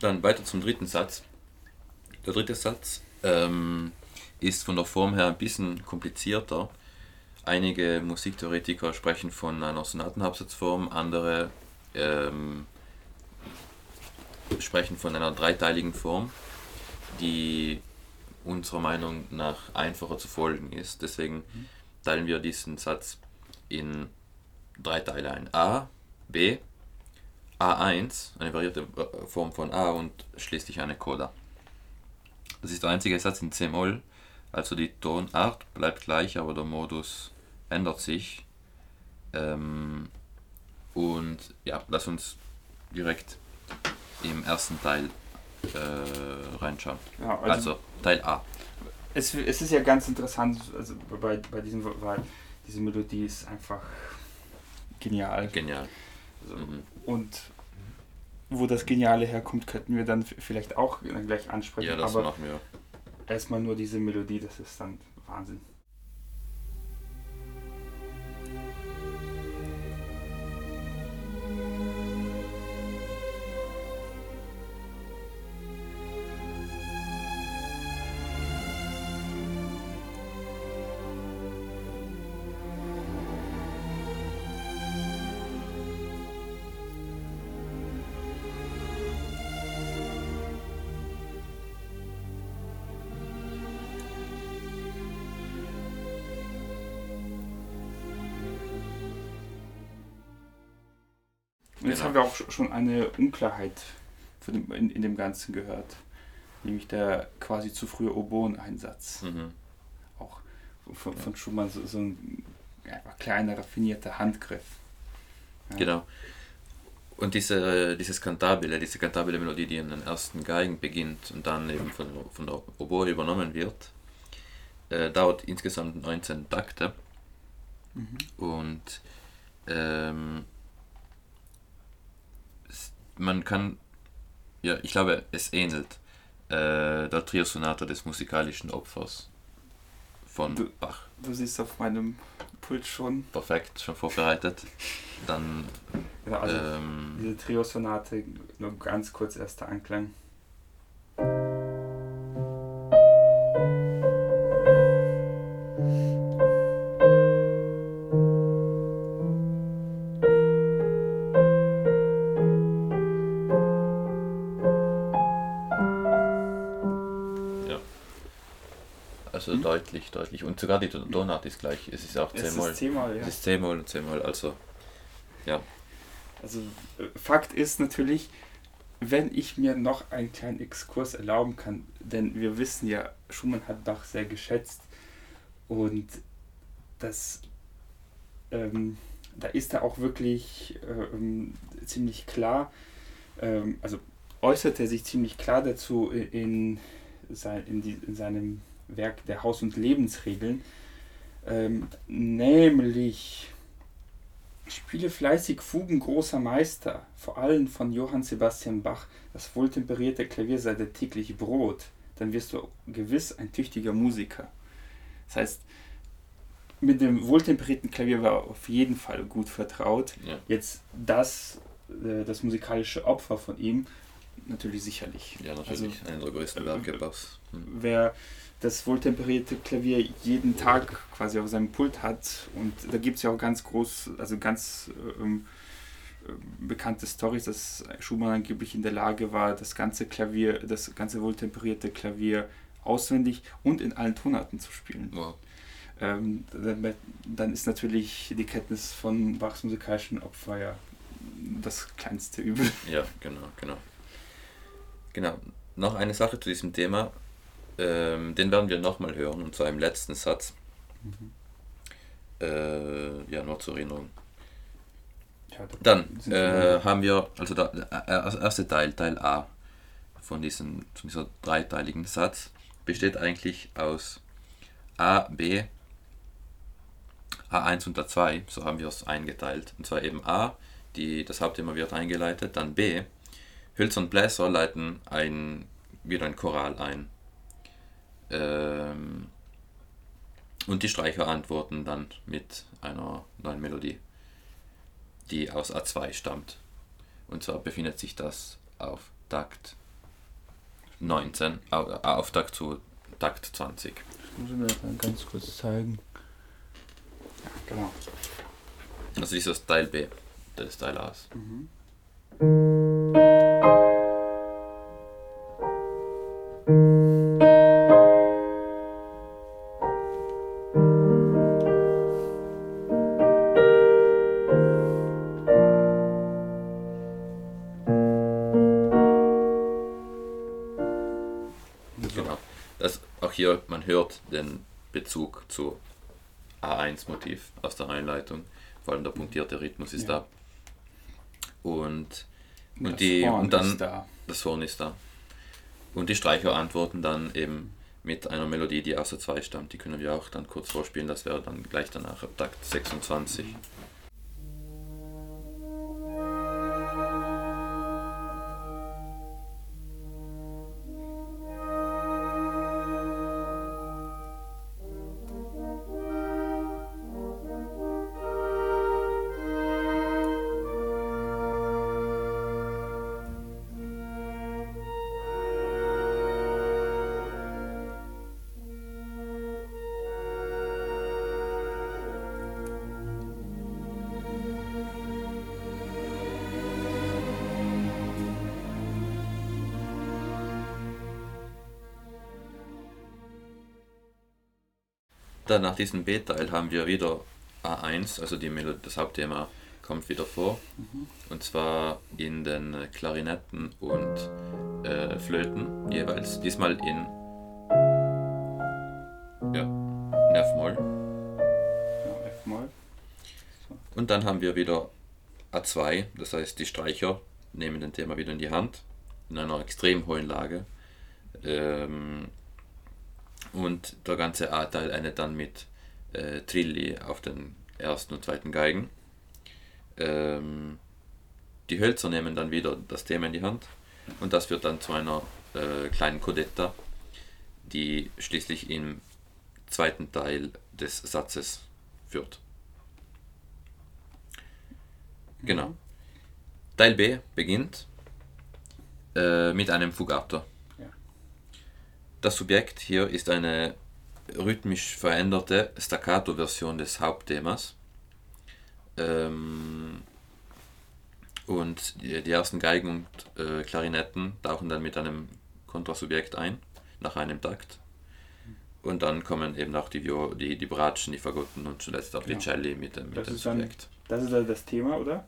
Dann weiter zum dritten Satz. Der dritte Satz ähm, ist von der Form her ein bisschen komplizierter. Einige Musiktheoretiker sprechen von einer Sonatenhauptsatzform, andere ähm, sprechen von einer dreiteiligen Form, die unserer Meinung nach einfacher zu folgen ist. Deswegen teilen wir diesen Satz in drei Teile ein. A, B, A1, eine variierte äh, Form von A und schließlich eine Coda. Das ist der einzige Satz in C-Moll, also die Tonart bleibt gleich, aber der Modus ändert sich. Ähm, und ja, lass uns direkt im ersten Teil äh, reinschauen. Ja, Also, also, Teil A. es, es ist ja ganz interessant, also bei, bei diesem, weil diese Melodie ist einfach genial. Genial. Also, Mhm. Und wo das Geniale herkommt, könnten wir dann vielleicht auch dann gleich ansprechen. Ja, das aber machen wir. erstmal nur diese Melodie, das ist dann Wahnsinn. Und jetzt Genau. haben wir auch sch- schon eine Unklarheit dem, in, in dem Ganzen gehört. Nämlich der quasi zu frühe Oboen-Einsatz. Mhm. Auch von, von Schumann so, so ein ja, kleiner, raffinierter Handgriff. Ja. Genau. Und diese, dieses Cantabile, diese cantabile Melodie, die in den ersten Geigen beginnt und dann eben von, von der Oboe übernommen wird, äh, dauert insgesamt 19 Takte. Mhm. Und ähm, man kann, ja, ich glaube, es ähnelt äh, der Triosonate des musikalischen Opfers von Du- Bach. Du siehst auf meinem Pult schon. Perfekt, schon vorbereitet. Dann, Ja, also ähm, diese Trio-Sonate, nur ganz kurz erster Anklang. Also deutlich, deutlich. Und sogar die Ton- Tonart ist gleich. Es ist auch Es C-Moll. ist C-Moll, ja. Es ist C-Moll und C-Moll, also Also äh, Fakt ist natürlich, wenn ich mir noch einen kleinen Exkurs erlauben kann, denn wir wissen ja, Schumann hat Bach sehr geschätzt und das, ähm, da ist er auch wirklich ähm, ziemlich klar, ähm, also äußert er sich ziemlich klar dazu in, in, die, in seinem Werk der Haus- und Lebensregeln, ähm, nämlich Spiele fleißig Fugen großer Meister, vor allem von Johann Sebastian Bach. Das wohltemperierte Klavier sei der tägliche Brot. Dann wirst du gewiss ein tüchtiger Musiker. Das heißt, mit dem wohltemperierten Klavier war er auf jeden Fall gut vertraut. ja. Jetzt das, äh, das musikalische Opfer von ihm, natürlich sicherlich. Ja, natürlich. Einer der größten äh, Werke Bachs. Hm. wer das wohltemperierte Klavier jeden Tag quasi auf seinem Pult hat. Und da gibt es ja auch ganz groß, also ganz ähm, äh, bekannte Stories, dass Schumann angeblich in der Lage war, das ganze Klavier, das ganze wohltemperierte Klavier auswendig und in allen Tonarten zu spielen. Wow. Ähm, dann, dann ist natürlich die Kenntnis von Bachs musikalischen Opfer ja das kleinste Übel. Ja, genau, genau. Genau. Noch eine Sache zu diesem Thema. Ähm, den werden wir nochmal hören, und zwar im letzten Satz. Äh, ja, nur zur Erinnerung. Dann äh, haben wir, also der, der erste Teil, Teil A von, diesen, von dieser dreiteiligen Satz, besteht eigentlich aus A, B, A1 und A2, so haben wir es eingeteilt. Und zwar eben A, die, das Hauptthema wird eingeleitet, dann B, Hölzer und Bläser leiten ein, wieder ein Choral ein. Ähm, und die Streicher antworten dann mit einer neuen Melodie, die aus A2 stammt. Und zwar befindet sich das auf Takt 19, Auftakt zu Takt 20. Das muss ich mir dann ganz kurz zeigen. Ja, genau. Also dieses Teil B des Teil A. Mhm. Genau. Das, auch hier, man hört den Bezug zu A1-Motiv aus der Einleitung. Vor allem der punktierte Rhythmus ist Ja. da. Und, und, Das die, Horn und dann ist da. das Horn ist da. Und die Streicher antworten dann eben mit einer Melodie, die außer 2 stammt. Die können wir auch dann kurz vorspielen. Das wäre dann gleich danach ab Takt 26. Dann nach diesem B-Teil haben wir wieder A1, also die Melo das Hauptthema kommt wieder vor. Und zwar in den Klarinetten und äh, Flöten jeweils. Diesmal in ja, Nerv-Moll. Ja, F-Moll. Und dann haben wir wieder A2, das heißt die Streicher nehmen den Thema wieder in die Hand, in einer extrem hohen Lage. Ähm, und der ganze A-Teil endet dann mit äh, Trilli auf den ersten und zweiten Geigen. Ähm, die Hölzer nehmen dann wieder das Thema in die Hand und das wird dann zu einer äh, kleinen Codetta, die schließlich im zweiten Teil des Satzes führt. Genau. Teil B beginnt äh, mit einem Fugato. Das Subjekt hier ist eine rhythmisch veränderte Staccato-Version des Hauptthemas. Ähm, und die, die ersten Geigen und äh, Klarinetten tauchen dann mit einem Kontrasubjekt ein, nach einem Takt. Und dann kommen eben auch die, Vio die, die Bratschen, die Fagotten und zuletzt auch Genau. die Celli mit dem, mit Das dem ist dann- Subjekt. Das ist also das Thema, oder?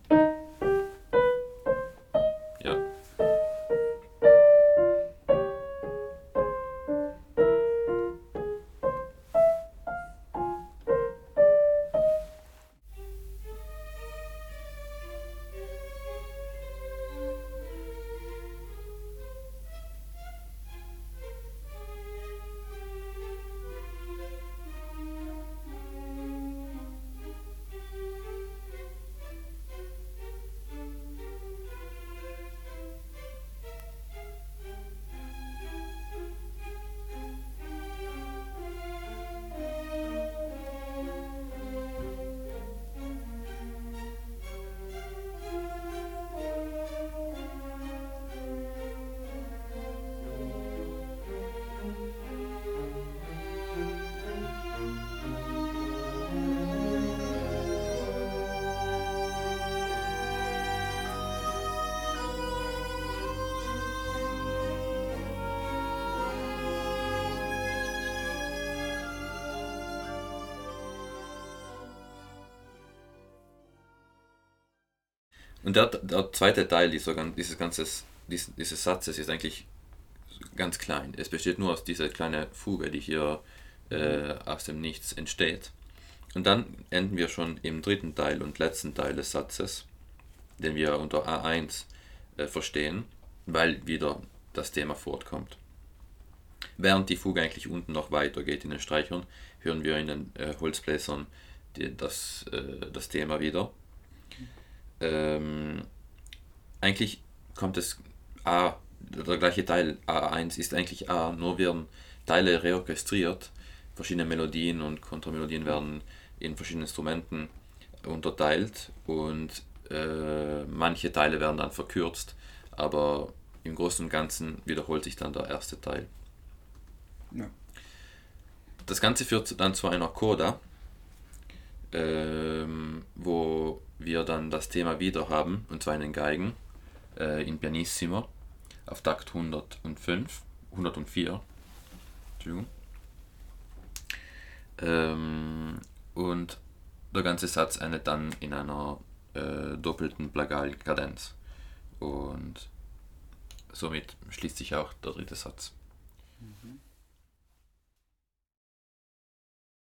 Und der, der zweite Teil dieser, dieses, ganzes, dieses, dieses Satzes ist eigentlich ganz klein. Es besteht nur aus dieser kleinen Fuge, die hier äh, aus dem Nichts entsteht. Und dann enden wir schon im dritten Teil und letzten Teil des Satzes, den wir unter A1 äh, verstehen, weil wieder das Thema fortkommt. Während die Fuge eigentlich unten noch weitergeht in den Streichern, hören wir in den äh, Holzbläsern die, das, äh, das Thema wieder. Ähm, eigentlich kommt es A, der gleiche Teil A1 ist eigentlich A, nur werden Teile reorchestriert, verschiedene Melodien und Kontramelodien werden in verschiedenen Instrumenten unterteilt und äh, manche Teile werden dann verkürzt, aber im Großen und Ganzen wiederholt sich dann der erste Teil. Ja. Das Ganze führt dann zu einer Coda, ähm, wo wir dann das Thema wieder haben, und zwar in den Geigen, äh, in Pianissimo, auf Takt 105, 104. Entschuldigung. Ähm, und der ganze Satz endet dann in einer äh, doppelten Plagal-Kadenz. Und somit schließt sich auch der dritte Satz. Mhm.